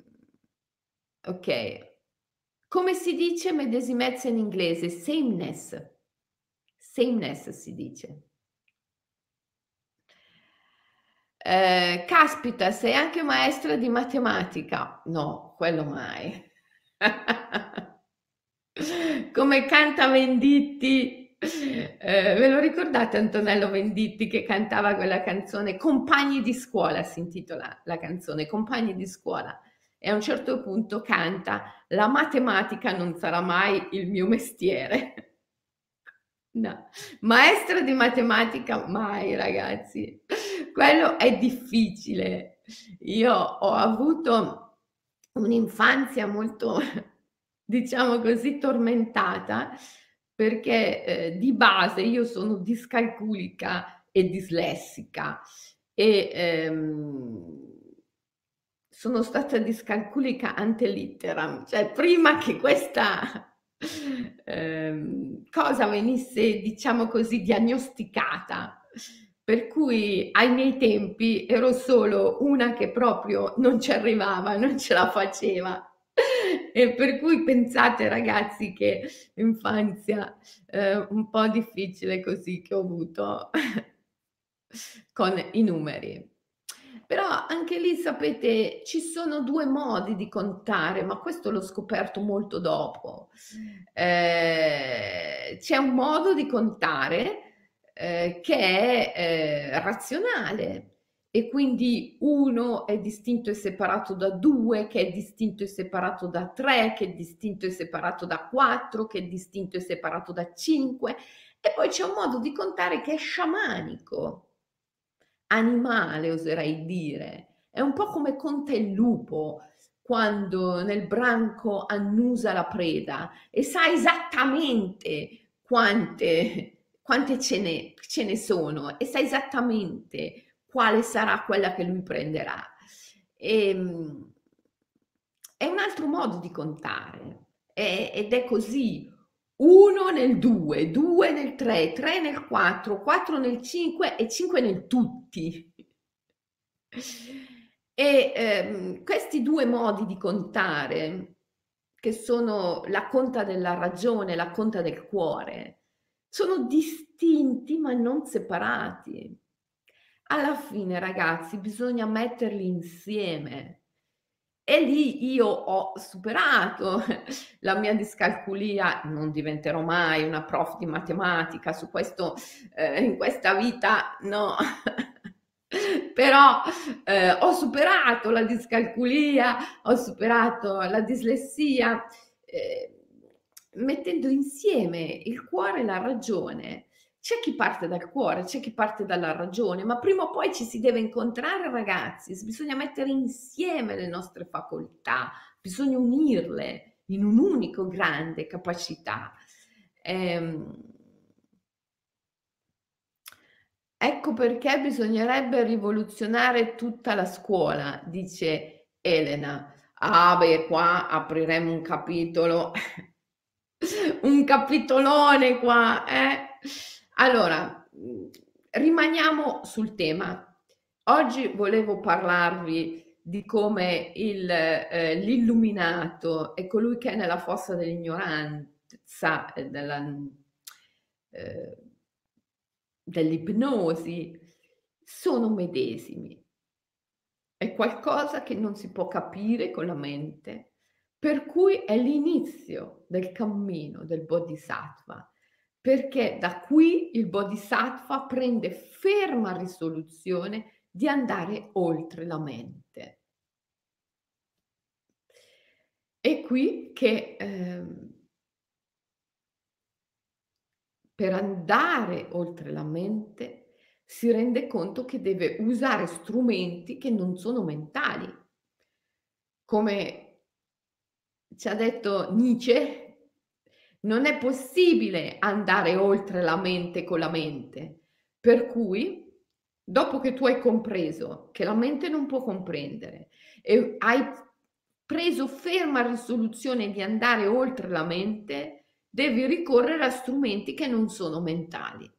ok, come si dice medesimezza in inglese? Sameness. Sameness si dice. Eh, caspita, sei anche maestra di matematica? No, quello mai. Come canta Venditti. Eh, ve lo ricordate Antonello Venditti che cantava quella canzone Compagni di scuola si intitola la canzone Compagni di scuola e a un certo punto canta La matematica non sarà mai il mio mestiere. No, maestra di matematica mai ragazzi, quello è difficile. Io ho avuto un'infanzia molto, diciamo così, tormentata, perché eh, di base io sono discalculica e dislessica e ehm, sono stata discalculica ante litteram, cioè prima che questa ehm, cosa venisse, diciamo così, diagnosticata per cui ai miei tempi ero solo una che proprio non ci arrivava, non ce la faceva. E per cui pensate ragazzi che infanzia eh, un po' difficile così che ho avuto con i numeri. Però anche lì sapete ci sono due modi di contare, ma questo l'ho scoperto molto dopo. Eh, c'è un modo di contare eh, che è eh, razionale e quindi uno è distinto e separato da due, che è distinto e separato da tre, che è distinto e separato da quattro, che è distinto e separato da cinque. E poi c'è un modo di contare che è sciamanico, animale oserei dire. È un po' come conta il lupo quando nel branco annusa la preda e sa esattamente quante quante ce ne, ce ne sono e sa esattamente quale sarà quella che lui prenderà. E, ehm, è un altro modo di contare è, ed è così. Uno nel due, due nel tre, tre nel quattro, quattro nel cinque e cinque nel tutti. E ehm, questi due modi di contare, che sono la conta della ragione, la conta del cuore, sono distinti ma non separati. Alla fine, ragazzi, bisogna metterli insieme. E lì io ho superato la mia discalculia, non diventerò mai una prof di matematica su questo, eh, in questa vita, no. Però eh, ho superato la discalculia, ho superato la dislessia. Eh, mettendo insieme il cuore e la ragione. C'è chi parte dal cuore, c'è chi parte dalla ragione, ma prima o poi ci si deve incontrare, ragazzi. Bisogna mettere insieme le nostre facoltà, bisogna unirle in un unico grande capacità. Ehm, ecco perché bisognerebbe rivoluzionare tutta la scuola, dice Elena. Ah, beh, qua apriremo un capitolo un capitolone qua, eh? Allora, rimaniamo sul tema. Oggi volevo parlarvi di come il, eh, l'illuminato e colui che è nella fossa dell'ignoranza, della, eh, dell'ipnosi, sono medesimi. È qualcosa che non si può capire con la mente, per cui è l'inizio del cammino del Bodhisattva, perché da qui il Bodhisattva prende ferma risoluzione di andare oltre la mente. È qui che, ehm per andare oltre la mente, si rende conto che deve usare strumenti che non sono mentali. Come ci ha detto Nietzsche, non è possibile andare oltre la mente con la mente. Per cui, dopo che tu hai compreso che la mente non può comprendere e hai preso ferma risoluzione di andare oltre la mente, devi ricorrere a strumenti che non sono mentali.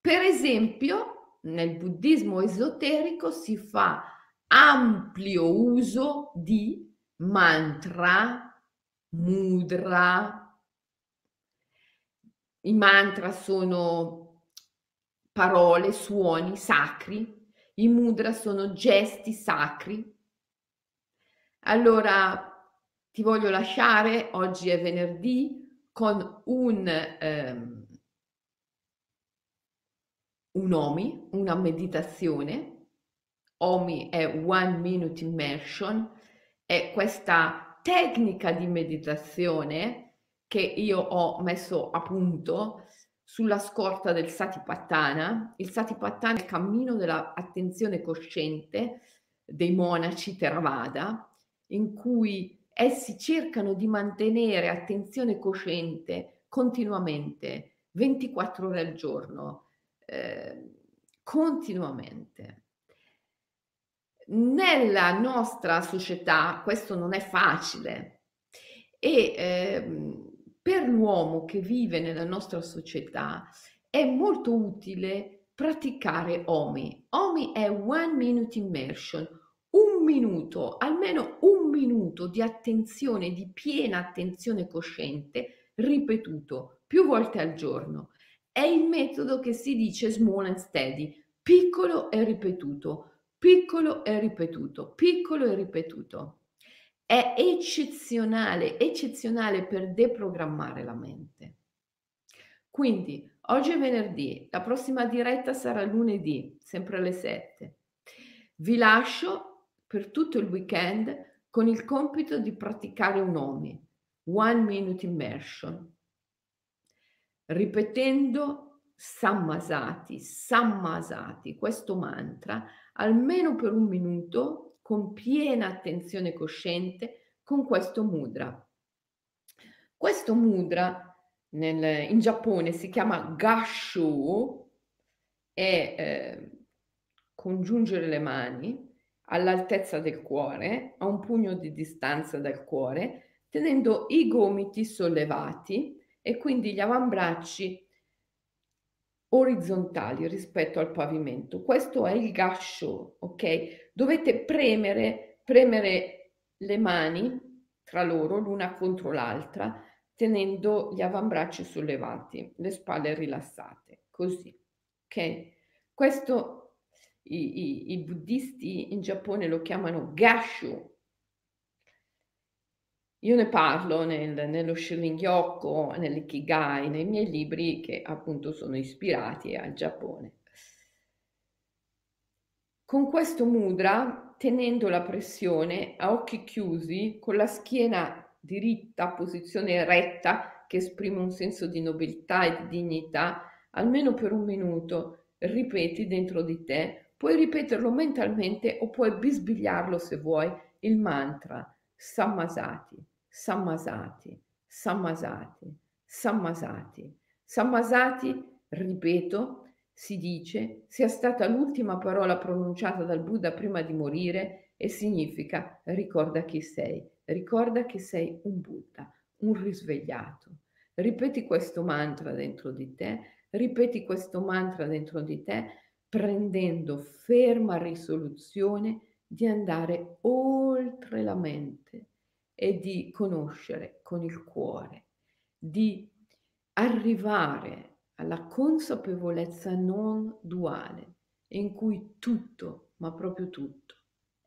Per esempio, nel buddismo esoterico si fa ampio uso di mantra, mudra. I mantra sono parole, suoni sacri, i mudra sono gesti sacri. Allora ti voglio lasciare, oggi è venerdì, con un, ehm, un OMI, una meditazione. OMI è One Minute Immersion, è questa tecnica di meditazione che io ho messo a punto sulla scorta del Satipatthana. Il Satipatthana è il cammino dell'attenzione cosciente dei monaci Theravada, in cui essi cercano di mantenere attenzione cosciente continuamente, 24 ore al giorno, eh, continuamente. Nella nostra società questo non è facile e eh, per l'uomo che vive nella nostra società è molto utile praticare OMI. OMI è One Minute Immersion, un minuto, almeno un minuto di attenzione, di piena attenzione cosciente, ripetuto più volte al giorno. È il metodo che si dice small and steady, piccolo e ripetuto, piccolo e ripetuto, piccolo e ripetuto. È eccezionale, eccezionale per deprogrammare la mente. Quindi, oggi è venerdì, la prossima diretta sarà lunedì, sempre alle 7. Vi lascio per tutto il weekend con il compito di praticare un OMI, One Minute Immersion, ripetendo sammasati, sammasati, questo mantra, almeno per un minuto, con piena attenzione cosciente, con questo mudra. Questo mudra nel, in Giappone si chiama Gashu e eh, congiungere le mani all'altezza del cuore, a un pugno di distanza dal cuore, tenendo i gomiti sollevati e quindi gli avambracci orizzontali rispetto al pavimento. Questo è il gascio, ok? Dovete premere, premere le mani tra loro, l'una contro l'altra, tenendo gli avambracci sollevati, le spalle rilassate, così, ok? Questo i, i, i buddisti in Giappone lo chiamano gashu. Io ne parlo nel, nello Shirin-Yoko, nell'Ikigai, nei miei libri che appunto sono ispirati al Giappone. Con questo mudra, tenendo la pressione a occhi chiusi, con la schiena diritta, posizione retta, che esprime un senso di nobiltà e di dignità, almeno per un minuto, ripeti dentro di te Puoi ripeterlo mentalmente o puoi bisbigliarlo se vuoi, il mantra Sammasati, Sammasati, Sammasati, Sammasati. Sammasati, ripeto, si dice, sia stata l'ultima parola pronunciata dal Buddha prima di morire e significa ricorda chi sei, ricorda che sei un Buddha, un risvegliato. Ripeti questo mantra dentro di te, ripeti questo mantra dentro di te prendendo ferma risoluzione di andare oltre la mente e di conoscere con il cuore, di arrivare alla consapevolezza non duale in cui tutto, ma proprio tutto,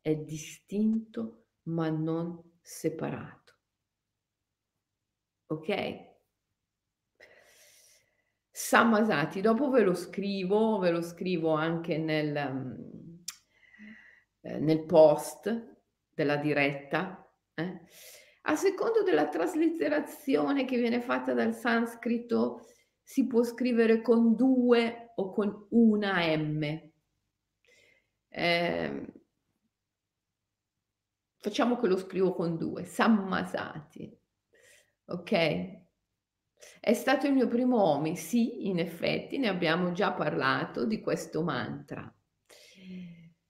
è distinto ma non separato. Ok? Sammasati, dopo ve lo scrivo, ve lo scrivo anche nel, eh, nel post della diretta. Eh? A secondo della traslitterazione che viene fatta dal sanscrito, si può scrivere con 2 o con una M. Ehm facciamo che lo scrivo con 2, Sammasati. Okay? È stato il mio primo Omi, sì, in effetti ne abbiamo già parlato di questo mantra.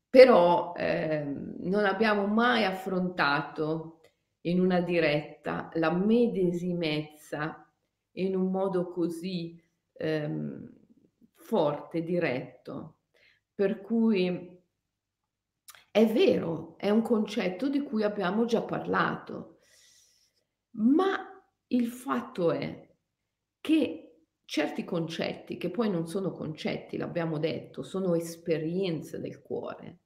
Però, ehm, non abbiamo mai affrontato in una diretta la medesimezza in un modo così, ehm, forte, diretto. Per cui è vero, è un concetto di cui abbiamo già parlato, ma il fatto è che certi concetti, che poi non sono concetti, l'abbiamo detto, sono esperienze del cuore,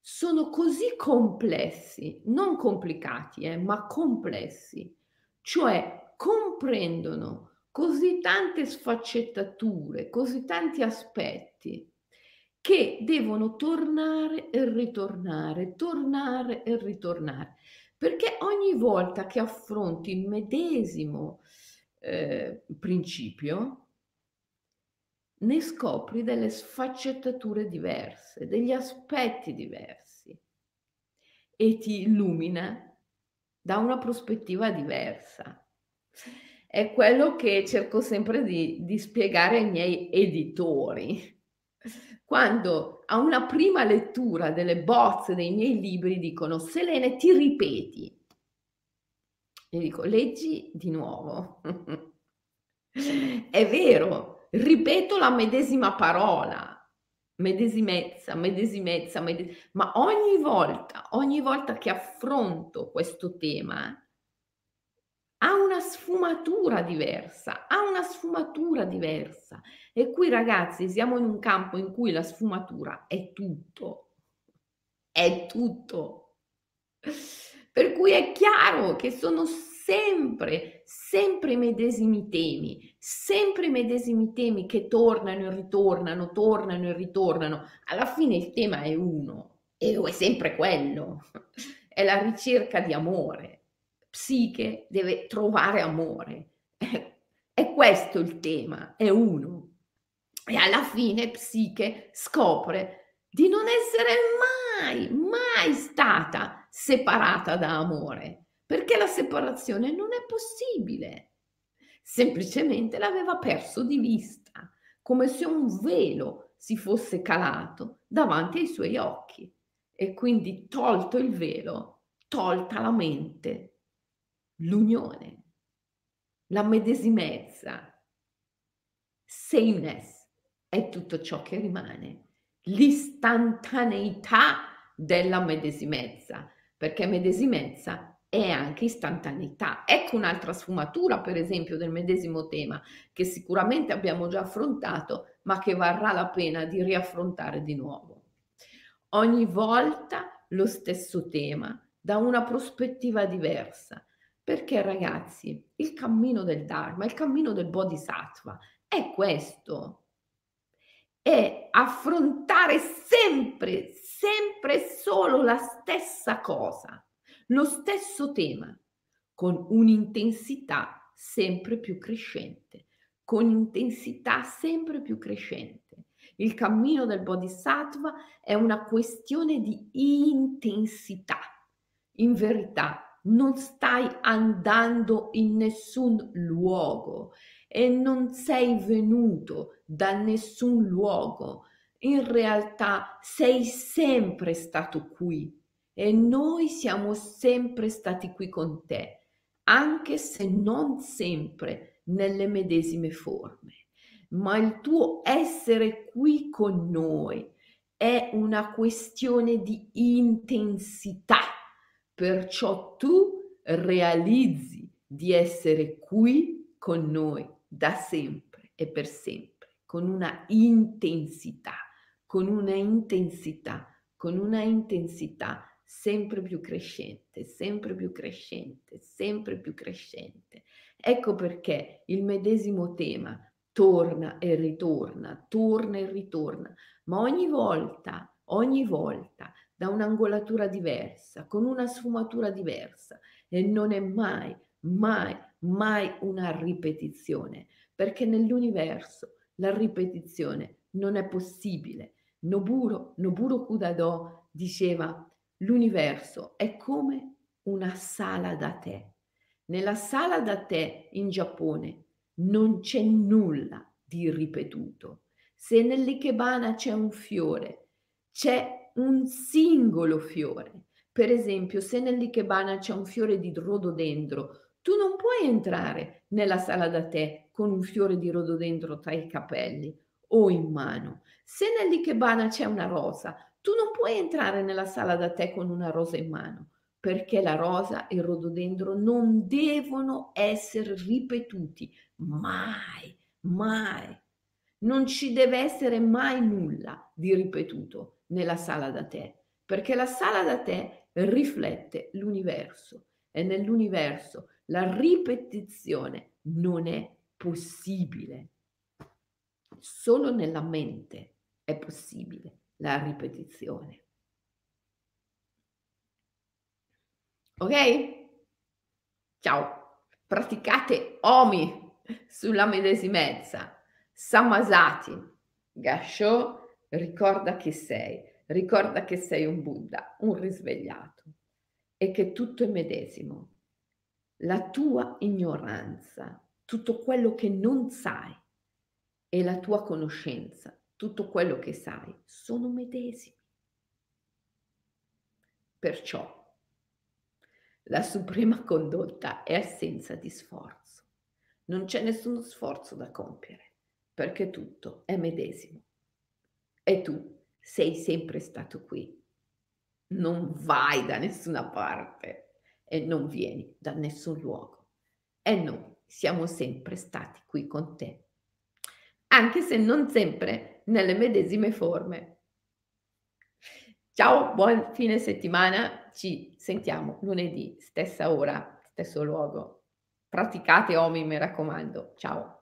sono così complessi, non complicati, eh, ma complessi, cioè comprendono così tante sfaccettature, così tanti aspetti che devono tornare e ritornare, tornare e ritornare, perché ogni volta che affronti il medesimo eh, principio, ne scopri delle sfaccettature diverse, degli aspetti diversi e ti illumina da una prospettiva diversa. È quello che cerco sempre di, di spiegare ai miei editori. Quando a una prima lettura delle bozze dei miei libri dicono Selene ti ripeti? E dico leggi di nuovo. È vero ripeto la medesima parola medesimezza medesimezza medes- ma ogni volta ogni volta che affronto questo tema ha una sfumatura diversa, ha una sfumatura diversa. E qui ragazzi siamo in un campo in cui la sfumatura è tutto, è tutto. Per cui è chiaro che sono sempre, sempre i medesimi temi, sempre i medesimi temi che tornano e ritornano, tornano e ritornano. Alla fine il tema è uno e è sempre quello, è la ricerca di amore psiche deve trovare amore. È questo il tema, è uno. E alla fine psiche scopre di non essere mai, mai stata separata da amore, perché la separazione non è possibile. Semplicemente l'aveva perso di vista, come se un velo si fosse calato davanti ai suoi occhi. E quindi tolto il velo, tolta la mente, l'unione, la medesimezza, sameness è tutto ciò che rimane, l'istantaneità della medesimezza, perché medesimezza è anche istantaneità. Ecco un'altra sfumatura, per esempio, del medesimo tema che sicuramente abbiamo già affrontato, ma che varrà la pena di riaffrontare di nuovo. Ogni volta lo stesso tema da una prospettiva diversa, perché ragazzi, il cammino del Dharma, il cammino del Bodhisattva è questo. È affrontare sempre, sempre solo la stessa cosa, lo stesso tema, con un'intensità sempre più crescente, con intensità sempre più crescente. Il cammino del Bodhisattva è una questione di intensità. In verità, non stai andando in nessun luogo e non sei venuto da nessun luogo. In realtà sei sempre stato qui e noi siamo sempre stati qui con te, anche se non sempre nelle medesime forme. Ma il tuo essere qui con noi è una questione di intensità Perciò tu realizzi di essere qui con noi da sempre e per sempre, con una intensità, con una intensità, con una intensità sempre più crescente, sempre più crescente, sempre più crescente. Ecco perché il medesimo tema torna e ritorna, torna e ritorna, ma ogni volta, ogni volta da un'angolatura diversa, con una sfumatura diversa. e non è mai, mai, mai una ripetizione, perché nell'universo la ripetizione non è possibile. Noburo, Noburo Kudado diceva l'universo è come una sala da tè. Nella sala da tè in Giappone non c'è nulla di ripetuto. Se nell'ikebana c'è un fiore, c'è un singolo fiore. Per esempio, se nell'ikebana c'è un fiore di rododendro, tu non puoi entrare nella sala da tè con un fiore di rododendro tra i capelli o in mano. Se nell'ikebana c'è una rosa, tu non puoi entrare nella sala da tè con una rosa in mano, perché la rosa e il rododendro non devono essere ripetuti mai, mai. Non ci deve essere mai nulla di ripetuto nella sala da tè, perché la sala da tè riflette l'universo e nell'universo la ripetizione non è possibile. Solo nella mente è possibile la ripetizione. Ok? Ciao. Praticate Omi sulla medesimezza. Samasati. Gasho, ricorda chi sei. Ricorda che sei un Buddha, un risvegliato e che tutto è medesimo. La tua ignoranza, tutto quello che non sai e la tua conoscenza, tutto quello che sai, sono medesimi. Perciò la suprema condotta è assenza di sforzo. Non c'è nessuno sforzo da compiere, perché tutto è medesimo. E tu sei sempre stato qui. Non vai da nessuna parte e non vieni da nessun luogo. E noi siamo sempre stati qui con te, anche se non sempre nelle medesime forme. Ciao, buon fine settimana, ci sentiamo lunedì, stessa ora, stesso luogo. Praticate Omi, mi raccomando. Ciao.